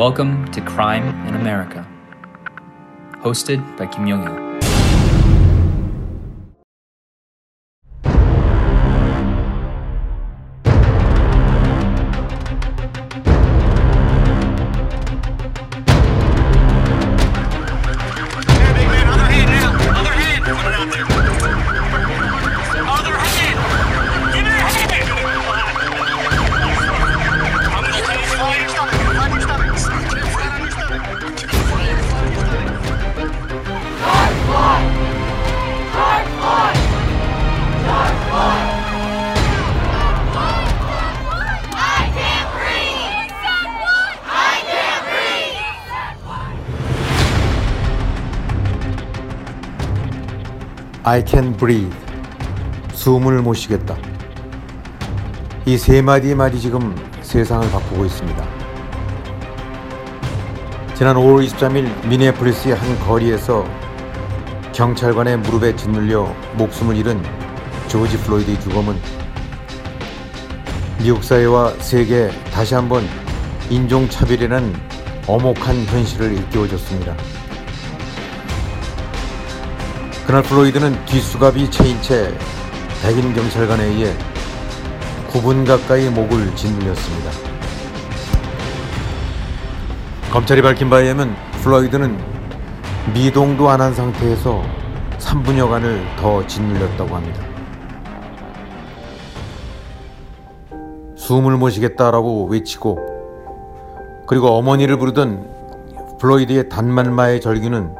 Welcome to Crime in America. Hosted by Kim Young Il. I can breathe. 숨을 못 쉬겠다. 이 세 마디의 말이 지금 세상을 바꾸고 있습니다. 지난 5월 23일 미네폴리스의 한 거리에서 경찰관의 무릎에 짓눌려 목숨을 잃은 조지 플로이드의 죽음은 미국 사회와 세계에 다시 한번 인종차별이라는 엄혹한 현실을 일깨워줬습니다. 그날 플로이드는 뒷수갑이 채인 채 백인 경찰관에 의해 9분 가까이 목을 짓눌렸습니다. 검찰이 밝힌 바에 의하면 플로이드는 미동도 안 한 상태에서 3분여간을 더 짓눌렸다고 합니다. 숨을 못 쉬겠다라고 외치고 그리고 어머니를 부르던 플로이드의 단말마의 절규는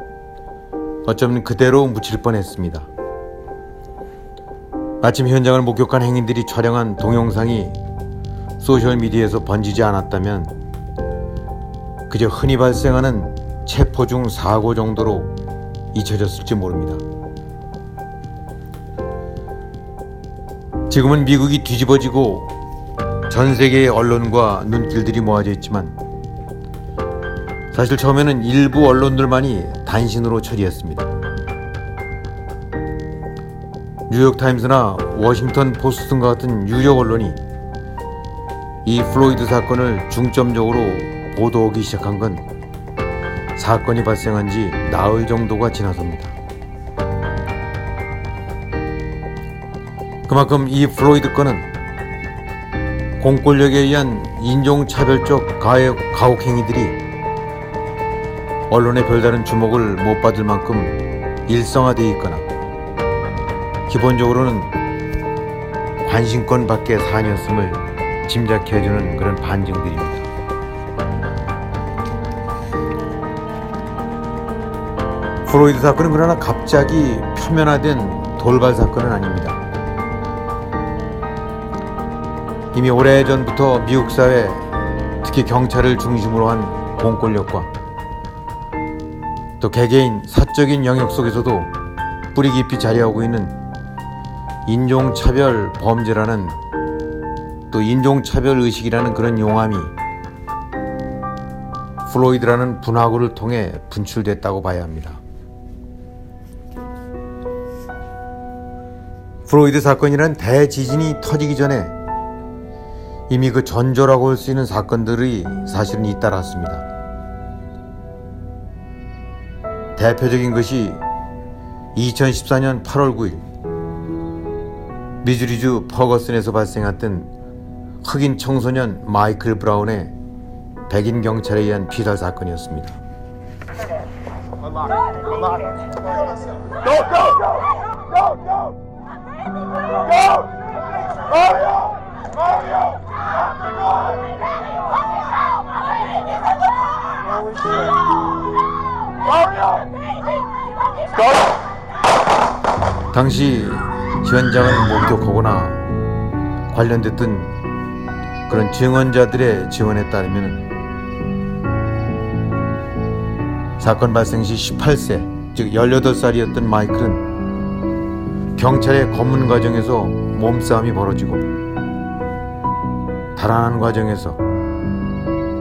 어쩌면 그대로 묻힐 뻔했습니다. 아침 현장을 목격한 행인들이 촬영한 동영상이 소셜미디어에서 번지지 않았다면 그저 흔히 발생하는 체포 중 사고 정도로 잊혀졌을지 모릅니다. 지금은 미국이 뒤집어지고 전 세계의 언론과 눈길들이 모아져 있지만 사실 처음에는 일부 언론들만이 단신으로 처리했습니다. 뉴욕타임스나 워싱턴 포스트 과 같은 유력 언론이 이 플로이드 사건을 중점적으로 보도하기 시작한 건 사건이 발생한 지 나흘 정도가 지나서입니다. 그만큼 이 플로이드 건은 공권력에 의한 인종차별적 가혹, 가혹 행위들이 언론의 별다른 주목을 못 받을 만큼 일상화되어 있거나 기본적으로는 관심권 밖의 사안이었음을 짐작해 해주는 그런 반증들입니다. 프로이드 사건은 그러나 갑자기 표면화된 돌발 사건은 아닙니다. 이미 오래전부터 미국 사회, 특히 경찰을 중심으로 한 공권력과 또 개개인 사적인 영역 속에서도 뿌리 깊이 자리하고 있는 인종차별 범죄라는 또 인종차별 의식이라는 그런 용암이 플로이드라는 분화구를 통해 분출됐다고 봐야 합니다. 플로이드 사건이란 대지진이 터지기 전에 이미 그 전조라고 할 수 있는 사건들이 사실은 잇따랐습니다. 대표적인 것이 2014년 8월 9일 미주리주 퍼거슨에서 발생했던 흑인 청소년 마이클 브라운의 백인 경찰에 의한 피살 사건이었습니다. 당시 현장을 목격하거나 관련됐던 그런 증언자들의 증언에 따르면 사건 발생 시 18세, 즉 18살이었던 마이클은 경찰의 검문 과정에서 몸싸움이 벌어지고 달아난 과정에서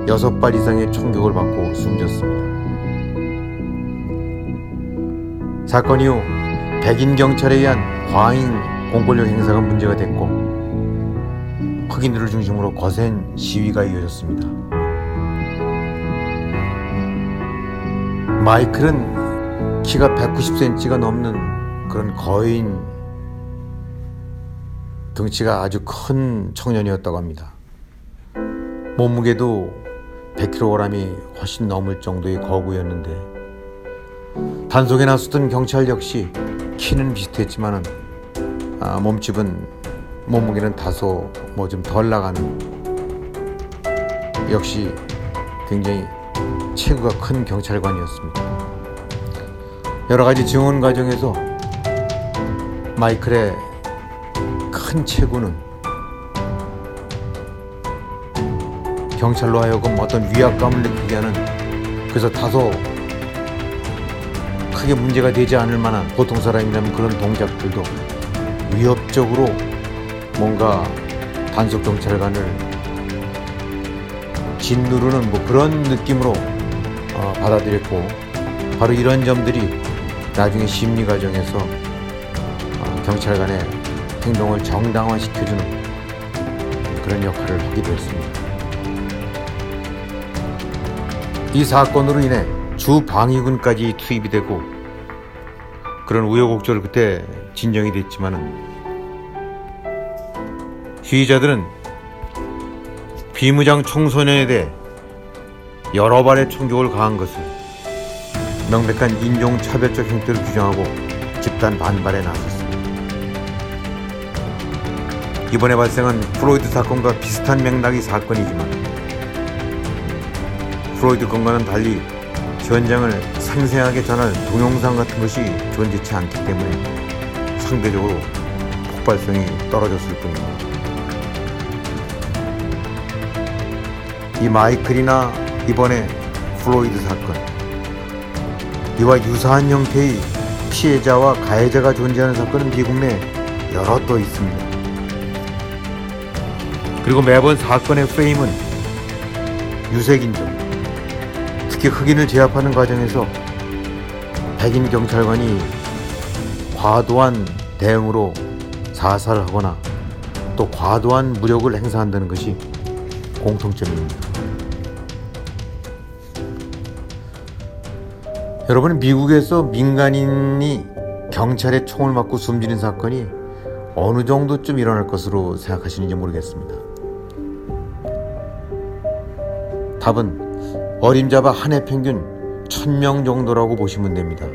여섯 발 이상의 총격을 받고 숨졌습니다. 사건 이후 백인 경찰에 의한 과잉 공권력 행사가 문제가 됐고 흑인들을 중심으로 거센 시위가 이어졌습니다. 마이클은 키가 190cm가 넘는 그런 거인 덩치가 아주 큰 청년이었다고 합니다. 몸무게도 100kg이 훨씬 넘을 정도의 거구였는데 단속에 나섰던 경찰 역시 키는 비슷했지만 아, 몸집은 몸무게는 다소 뭐 좀 덜 나가는 역시 굉장히 체구가 큰 경찰관이었습니다. 여러 가지 증언 과정에서 마이클의 큰 체구는 경찰로 하여금 어떤 위압감을 느끼게 하는 그래서 다소 크게 문제가 되지 않을 만한 보통 사람이라면 그런 동작들도 위협적으로 뭔가 단속 경찰관을 짓누르는 뭐 그런 느낌으로 어, 받아들였고 바로 이런 점들이 나중에 심리 과정에서 어, 경찰관의 행동을 정당화시켜주는 그런 역할을 하기도 했습니다. 이 사건으로 인해 주 방위군까지 투입이 되고 그런 우여곡절 그때 진정이 됐지만은 피의자들은 비무장 청소년에 대해 여러 발의 총격을 가한 것을 명백한 인종차별적 행태로 규정하고 집단 반발에 나섰습니다. 이번에 발생한 프로이드 사건과 비슷한 맥락의 사건이지만 플로이드 건과는 달리 현장을 생생하게 전할 동영상 같은 것이 존재치 않기 때문에 상대적으로 폭발성이 떨어졌을 뿐입니다. 이 마이클이나 이번에 플로이드 사건 이와 유사한 형태의 피해자와 가해자가 존재하는 사건은 미국 내 여럿 또 있습니다. 그리고 매번 사건의 프레임은 유색인종, 특히 흑인을 제압하는 과정에서 백인 경찰관이 과도한 대응으로 자살을 하거나 또 과도한 무력을 행사한다는 것이 공통점입니다. 여러분 미국에서 민간인이 경찰의 총을 맞고 숨지는 사건이 어느 정도쯤 일어날 것으로 생각하시는지 모르겠습니다. 답은 어림잡아 한 해 평균 1000명 정도라고 보시면 됩니다.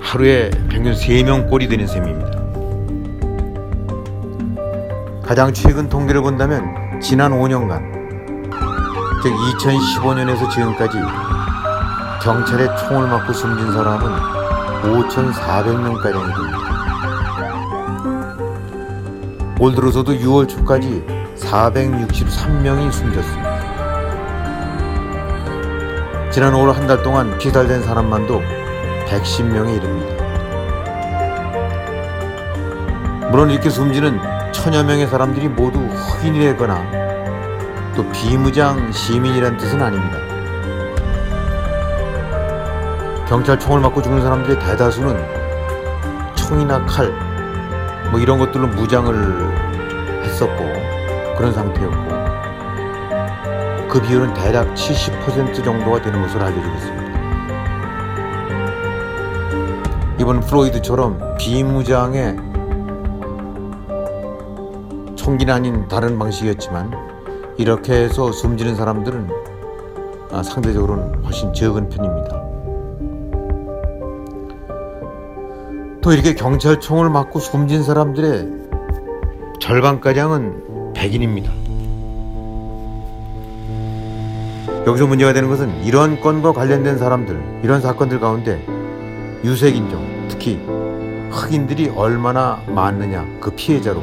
하루에 평균 3명 꼴이 되는 셈입니다. 가장 최근 통계를 본다면 지난 5년간 즉 2015년에서 지금까지 경찰의 총을 맞고 숨진 사람은 5,400명가량이 됩니다. 올 들어서도 6월 초까지 463명이 숨졌습니다. 지난 5월 한 달 동안 피살된 사람만도 110명에 이릅니다. 물론 이렇게 숨지는 천여 명의 사람들이 모두 흑인이 되거나 또 비무장 시민이란 뜻은 아닙니다. 경찰 총을 맞고 죽는 사람들의 대다수는 총이나 칼, 뭐 이런 것들로 무장을 했었고 그런 상태였고 그 비율은 대략 70% 정도가 되는 것으로 알려지고 있습니다. 이번 플로이드처럼 비무장의 총기는 아닌 다른 방식이었지만 이렇게 해서 숨지는 사람들은 아, 상대적으로는 훨씬 적은 편입니다. 또 이렇게 경찰총을 맞고 숨진 사람들의 절반가량은 백인입니다. 여기서 문제가 되는 것은 이런 건과 관련된 사람들, 이런 사건들 가운데 유색인종, 특히 흑인들이 얼마나 많느냐, 그 피해자로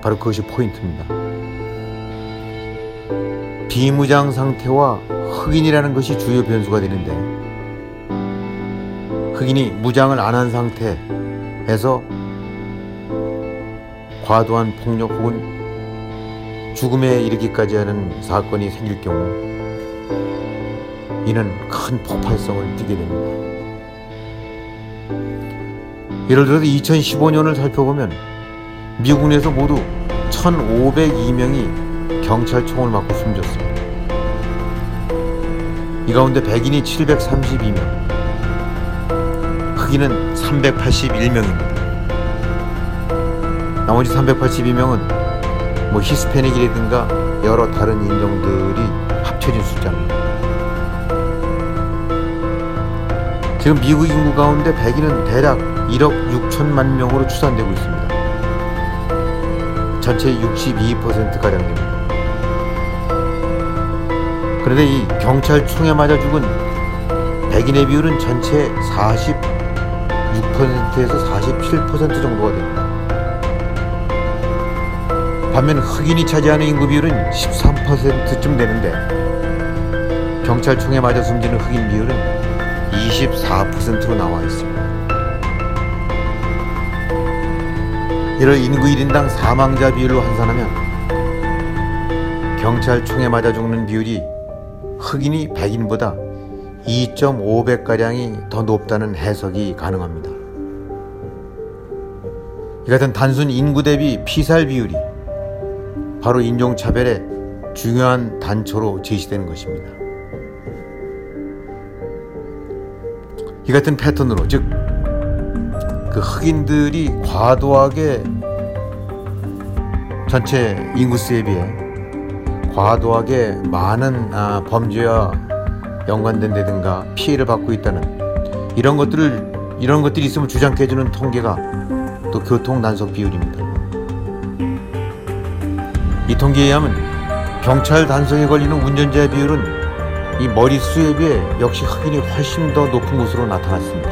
바로 그것이 포인트입니다. 비무장 상태와 흑인이라는 것이 주요 변수가 되는데 흑인이 무장을 안 한 상태에서 과도한 폭력 혹은 죽음에 이르기까지 하는 사건이 생길 경우 이는 큰 폭발성을 띠게 됩니다. 예를 들어서 2015년을 살펴보면 미국 내에서 모두 1,502명이 경찰총을 맞고 숨졌습니다. 이 가운데 백인이 732명, 흑인은 381명입니다. 나머지 382명은 뭐 히스패닉이라든가 여러 다른 인종들이 합쳐진 숫자입니다. 지금 미국 인구 가운데 백인은 대략 1억 6천만 명으로 추산되고 있습니다. 전체의 62%가량 됩니다. 그런데 이 경찰총에 맞아 죽은 백인의 비율은 전체 46%에서 47% 정도가 됩니다. 반면 흑인이 차지하는 인구 비율은 13%쯤 되는데 경찰총에 맞아 숨지는 흑인 비율은 24%로 나와 있습니다. 이를 인구 1인당 사망자 비율로 환산하면 경찰총에 맞아 죽는 비율이 흑인이 백인보다 2.5배가량이 더 높다는 해석이 가능합니다. 이 같은 단순 인구 대비 피살 비율이 바로 인종차별의 중요한 단초로 제시되는 것입니다. 이 같은 패턴으로 즉 그 흑인들이 과도하게 전체 인구수에 비해 과도하게 많은 아, 범죄와 연관된 데든가 피해를 받고 있다는 이런 것들을 이런 것들이 있음을 주장해 해 주는 통계가 또 교통 단속 비율입니다. 이 통계에 의하면 경찰 단속에 걸리는 운전자의 비율은 이 머릿수에 비해 역시 흑인이 훨씬 더 높은 것으로 나타났습니다.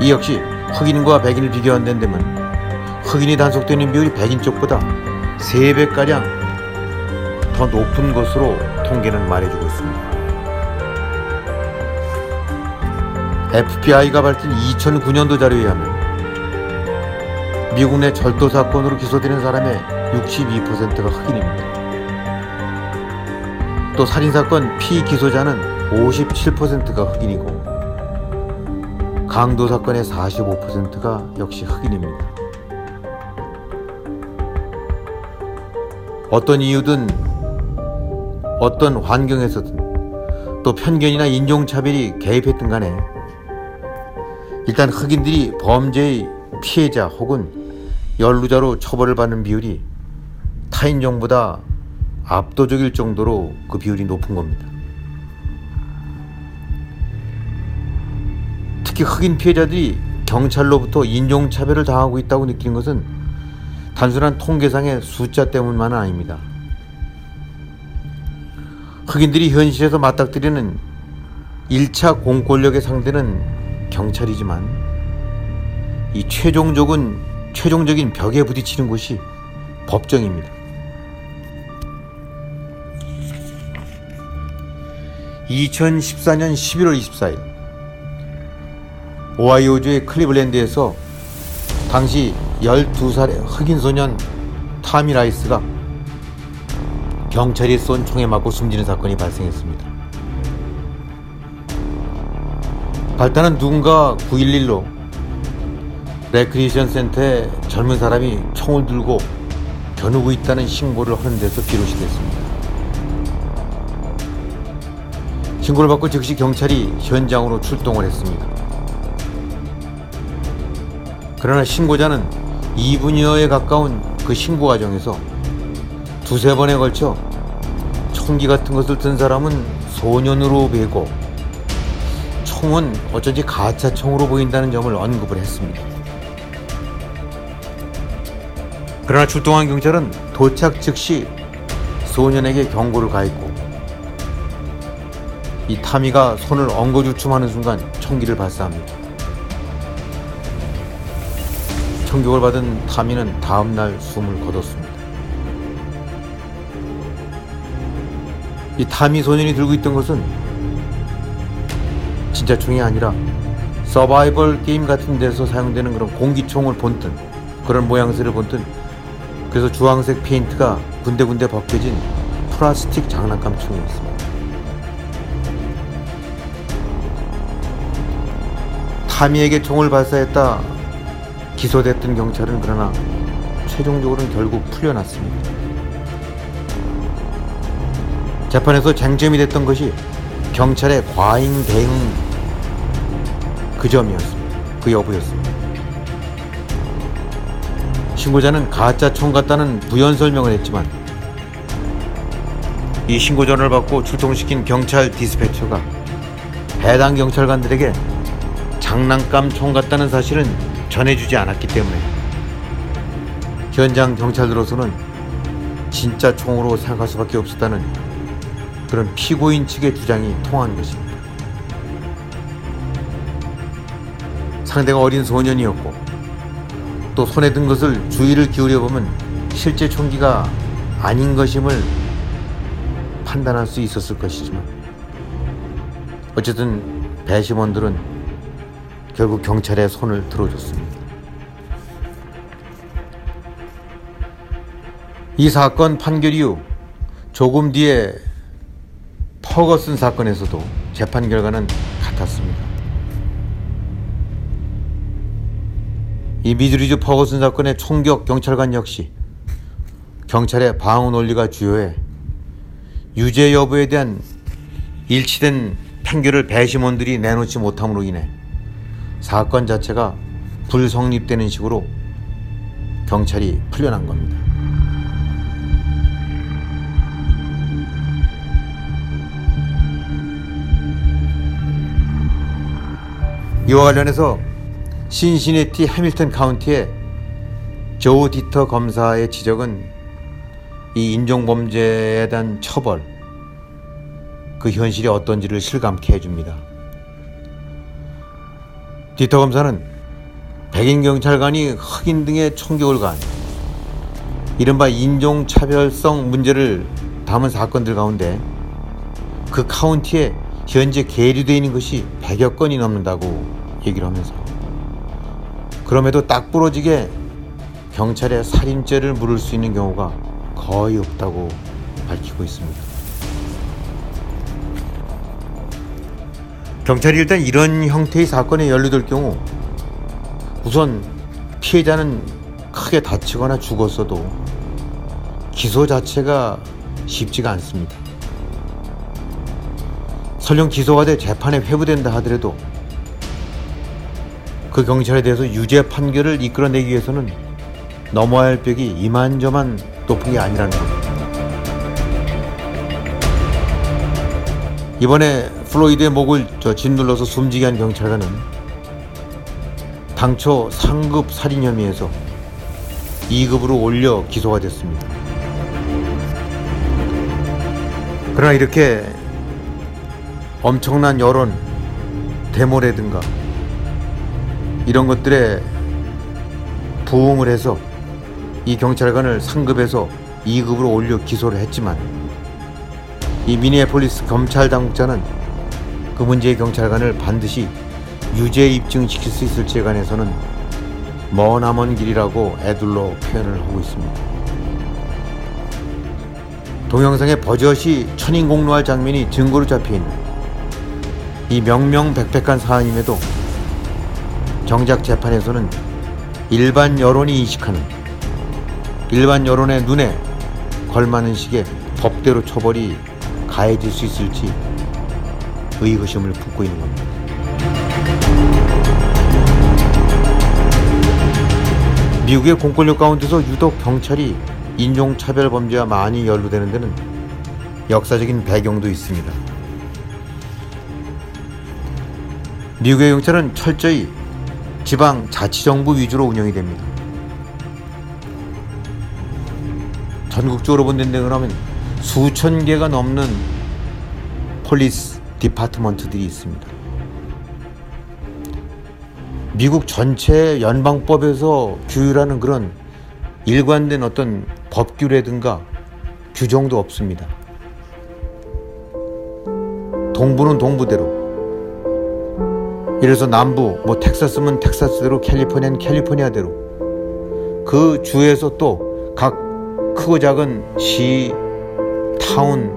이 역시 흑인과 백인을 비교한다면 흑인이 단속되는 비율이 백인 쪽보다 3배가량 더 높은 것으로 통계는 말해주고 있습니다. FBI가 밝힌 2009년도 자료에 의하면 미국 내 절도 사건으로 기소되는 사람의 62%가 흑인입니다. 또 살인 사건 피기소자는 57%가 흑인이고 강도 사건의 45%가 역시 흑인입니다. 어떤 이유든 어떤 환경에서든 또 편견이나 인종차별이 개입했든 간에 일단 흑인들이 범죄의 피해자 혹은 연루자로 처벌을 받는 비율이 타인종보다 압도적일 정도로 그 비율이 높은 겁니다. 특히 흑인 피해자들이 경찰로부터 인종차별을 당하고 있다고 느끼는 것은 단순한 통계상의 숫자 때문만은 아닙니다. 흑인들이 현실에서 맞닥뜨리는 1차 공권력의 상대는 경찰이지만 이 최종적인 최종적인 벽에 부딪히는 곳이 법정입니다. 2014년 11월 24일 오하이오주의 클리블랜드에서 당시 12살의 흑인 소년 타미 라이스가 경찰이 쏜 총에 맞고 숨지는 사건이 발생했습니다. 발단은 누군가 911로 레크리에이션 센터에 젊은 사람이 총을 들고 겨누고 있다는 신고를 하는 데서 비롯이 됐습니다. 신고를 받고 즉시 경찰이 현장으로 출동을 했습니다. 그러나 신고자는 2분여에 가까운 그 신고 과정에서 두세 번에 걸쳐 총기 같은 것을 든 사람은 소년으로 배고 총은 어쩐지 가짜 총으로 보인다는 점을 언급을 했습니다. 그러나 출동한 경찰은 도착 즉시 소년에게 경고를 가했고 이 타미가 손을 엉거주춤하는 순간 총기를 발사합니다. 총격을 받은 타미는 다음날 숨을 거뒀습니다. 이 타미 소년이 들고 있던 것은 진짜 총이 아니라 서바이벌 게임 같은 데서 사용되는 그런 공기총을 본뜬 그런 모양새를 본뜬 그래서 주황색 페인트가 군데군데 벗겨진 플라스틱 장난감 총이었습니다. 타미에게 총을 발사했다 기소됐던 경찰은 그러나 최종적으로는 결국 풀려났습니다. 재판에서 쟁점이 됐던 것이 경찰의 과잉 대응 그 점이었습니다. 그 여부였습니다. 신고자는 가짜 총 같다는 부연 설명을 했지만 이 신고 전화를 받고 출동시킨 경찰 디스패처가 해당 경찰관들에게 장난감 총 같다는 사실은 전해주지 않았기 때문에 현장 경찰들로서는 진짜 총으로 생각할 수밖에 없었다는 그런 피고인 측의 주장이 통한 것입니다. 상대가 어린 소년이었고 또 손에 든 것을 주의를 기울여 보면 실제 총기가 아닌 것임을 판단할 수 있었을 것이지만 어쨌든 배심원들은 결국 경찰의 손을 들어줬습니다. 이 사건 판결 이후 조금 뒤에 퍼거슨 사건에서도 재판 결과는 같았습니다. 이 미드리즈 퍼거슨 사건의 총격 경찰관 역시 경찰의 방어 논리가 주요해 유죄 여부에 대한 일치된 판결을 배심원들이 내놓지 못함으로 인해 사건 자체가 불성립되는 식으로 경찰이 풀려난 겁니다. 이와 관련해서 신시내티 해밀턴 카운티의 조 디터 검사의 지적은 이 인종범죄에 대한 처벌, 그 현실이 어떤지를 실감케 해줍니다. 디터 검사는 백인 경찰관이 흑인 등의 총격을 가한 이른바 인종차별성 문제를 담은 사건들 가운데 그 카운티에 현재 계류되어 있는 것이 100여 건이 넘는다고 얘기를 하면서 그럼에도 딱 부러지게 경찰에 살인죄를 물을 수 있는 경우가 거의 없다고 밝히고 있습니다. 경찰이 일단 이런 형태의 사건에 연루될 경우 우선 피해자는 크게 다치거나 죽었어도 기소 자체가 쉽지가 않습니다. 설령 기소가 돼 재판에 회부된다 하더라도 그 경찰에 대해서 유죄 판결을 이끌어내기 위해서는 넘어야 할 벽이 이만저만 높은 게 아니라는 겁니다. 이번에 플로이드의 목을 저 짓눌러서 숨지게 한 경찰관은 당초 3급 살인 혐의에서 2급으로 올려 기소가 됐습니다. 그러나 이렇게 엄청난 여론, 데모라든가 이런 것들에 부응을 해서 이 경찰관을 3급에서 2급으로 올려 기소를 했지만 이 미니애폴리스 검찰 당국자는 그 문제의 경찰관을 반드시 유죄 입증시킬 수 있을지에 관해서는 머나먼 길이라고 애둘러 표현을 하고 있습니다. 동영상에 버젓이 천인공노할 장면이 증거로 잡혀있는 이 명명백백한 사안임에도 정작 재판에서는 일반 여론이 인식하는 일반 여론의 눈에 걸맞는 식의 법대로 처벌이 가해질 수 있을지 의구심을 품고 있는 겁니다. 미국의 공권력 가운데서 유독 경찰이 인종차별 범죄와 많이 연루되는 데는 역사적인 배경도 있습니다. 미국의 경찰은 철저히 지방 자치정부 위주로 운영이 됩니다. 전국적으로 본다고 하면 수천 개가 넘는 police department들이 있습니다. 미국 전체 연방법에서 규율하는 그런 일관된 어떤 법규라든가 규정도 없습니다. 동부는 동부대로 이래서 남부 뭐 텍사스면 텍사스대로 캘리포니아는 캘리포니아대로 그 주에서 또 각 크고 작은 시, 타운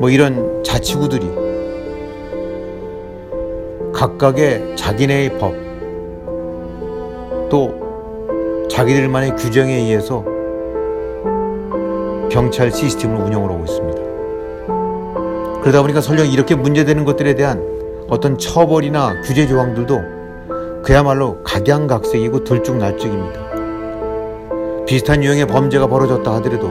뭐 이런 자치구들이 각각의 자기네의 법 또 자기들만의 규정에 의해서 경찰 시스템을 운영을 하고 있습니다. 그러다 보니까 설령 이렇게 문제되는 것들에 대한 어떤 처벌이나 규제 조항들도 그야말로 각양각색이고 들쭉날쭉입니다. 비슷한 유형의 범죄가 벌어졌다 하더라도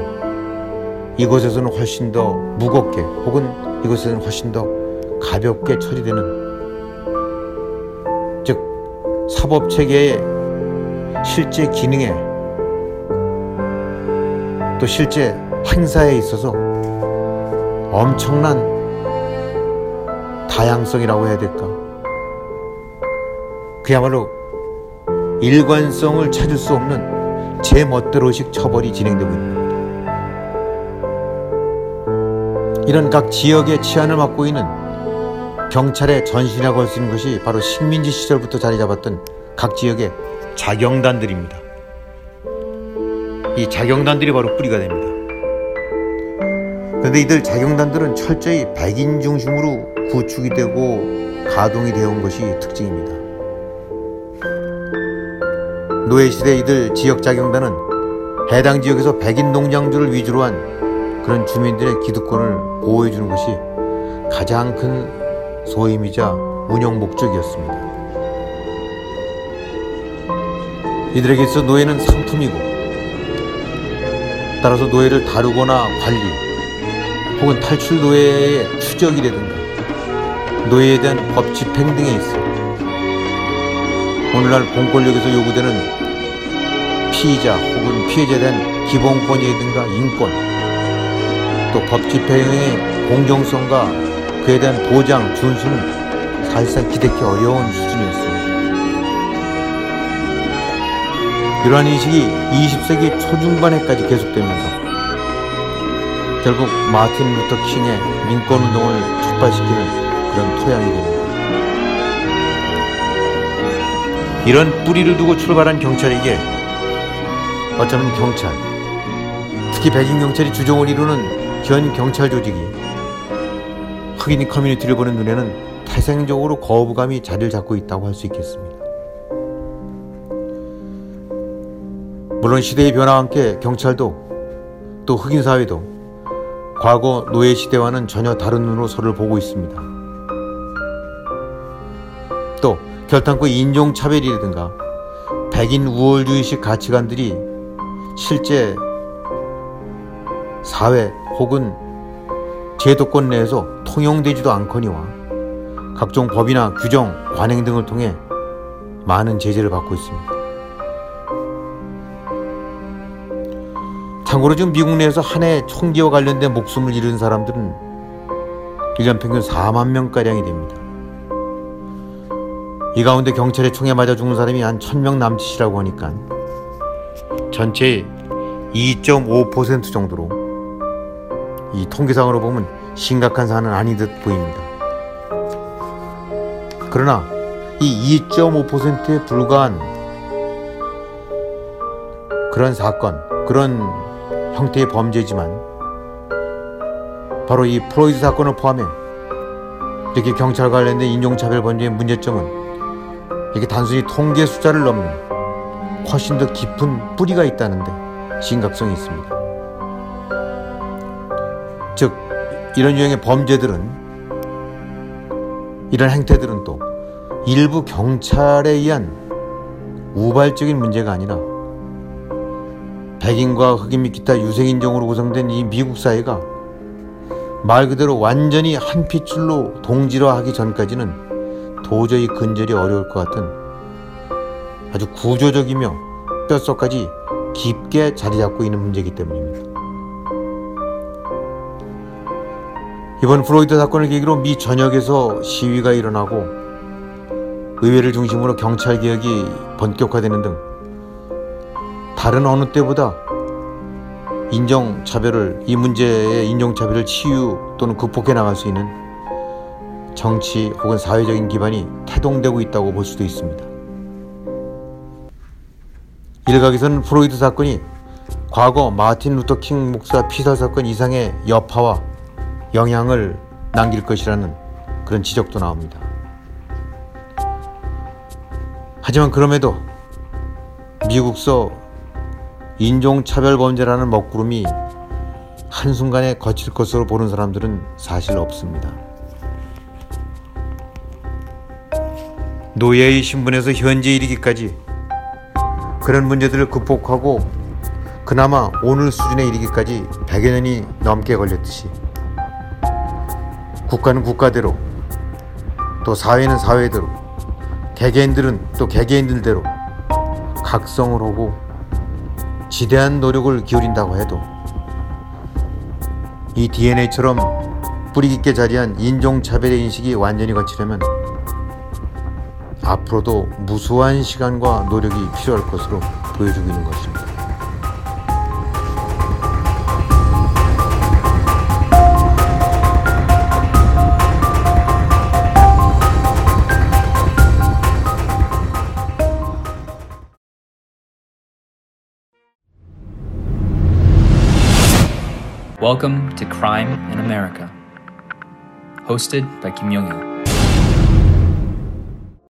이곳에서는 훨씬 더 무겁게 혹은 이곳에서는 훨씬 더 가볍게 처리되는 즉 사법 체계의 실제 기능에 또 실제 행사에 있어서 엄청난 다양성이라고 해야 될까? 그야말로 일관성을 찾을 수 없는 제 멋대로식 처벌이 진행되고 있습니다. 이런 각 지역의 치안을 맡고 있는 경찰의 전신이라고 할수 있는 것이 바로 식민지 시절부터 자리 잡았던 각 지역의 자경단들입니다. 이 자경단들이 바로 뿌리가 됩니다. 그런데 이들 자경단들은 철저히 백인 중심으로 구축이 되고 가동이 되어 온 것이 특징입니다. 노예시대 이들 지역 자경단은 해당 지역에서 백인 농장주를 위주로 한 그런 주민들의 기득권을 보호해주는 것이 가장 큰 소임이자 운영 목적이었습니다. 이들에게 있어 노예는 상품이고 따라서 노예를 다루거나 관리 혹은 탈출 노예의 추적이라든가 노예에 대한 법 집행 등에 있어 오늘날 공권력에서 요구되는 피의자 혹은 피해자에 대한 기본권이라든가 인권 또 법 집행의 공정성과 그에 대한 보장, 준수는 사실상 기대기 어려운 수준이었습니다. 이러한 인식이 20세기 초중반에까지 계속되면서 결국 마틴 루터 킹의 민권운동을 촉발시키는 그런 토양이 됩니다. 이런 뿌리를 두고 출발한 경찰에게 어쩌면 경찰, 특히 백인 경찰이 주종을 이루는 현 경찰 조직이 흑인 커뮤니티를 보는 눈에는 태생적으로 거부감이 자리를 잡고 있다고 할 수 있겠습니다. 물론 시대의 변화와 함께 경찰도 또 흑인 사회도 과거 노예 시대와는 전혀 다른 눈으로 서로를 보고 있습니다. 결탄코 인종차별이라든가 백인 우월주의식 가치관들이 실제 사회 혹은 제도권 내에서 통용되지도 않거니와 각종 법이나 규정, 관행 등을 통해 많은 제재를 받고 있습니다. 참고로 지금 미국 내에서 한 해 총기와 관련된 목숨을 잃은 사람들은 1년 평균 4만 명가량이 됩니다. 이 가운데 경찰의 총에 맞아 죽은 사람이 한 1000명 남짓이라고 하니까 전체의 2.5% 정도로 이 통계상으로 보면 심각한 사안은 아닌 듯 보입니다. 그러나 이 2.5%에 불과한 그런 사건, 그런 형태의 범죄지만 바로 이 프로이드 사건을 포함해 이렇게 경찰 관련된 인종차별 범죄의 문제점은 이게 단순히 통계 숫자를 넘는 훨씬 더 깊은 뿌리가 있다는데 심각성이 있습니다. 즉 이런 유형의 범죄들은 이런 행태들은 또 일부 경찰에 의한 우발적인 문제가 아니라 백인과 흑인 및 기타 유색인종으로 구성된 이 미국 사회가 말 그대로 완전히 한 핏줄로 동질화하기 전까지는 도저히 근절이 어려울 것 같은 아주 구조적이며 뼛속까지 깊게 자리 잡고 있는 문제이기 때문입니다. 이번 프로이드 사건을 계기로 미 전역에서 시위가 일어나고 의회를 중심으로 경찰 개혁이 본격화되는 등 다른 어느 때보다 인종차별을 이 문제의 인종차별을 치유 또는 극복해 나갈 수 있는 정치 혹은 사회적인 기반이 태동되고 있다고 볼 수도 있습니다. 일각에서는 플로이드 사건이 과거 마틴 루터 킹 목사 피살 사건 이상의 여파와 영향을 남길 것이라는 그런 지적도 나옵니다. 하지만 그럼에도 미국서 인종차별 범죄라는 먹구름이 한순간에 거칠 것으로 보는 사람들은 사실 없습니다. 노예의 신분에서 현재 이르기까지 그런 문제들을 극복하고 그나마 오늘 수준에 이르기까지 100여 년이 넘게 걸렸듯이 국가는 국가대로 또 사회는 사회대로 개개인들은 또 개개인들대로 각성을 하고 지대한 노력을 기울인다고 해도 이 DNA처럼 뿌리 깊게 자리한 인종차별의 인식이 완전히 거치려면 앞으로도 무수한 시간과 노력이 필요할 것으로 보여주고 있는 것입니다. Crime in America. Hosted by Kim Young Il.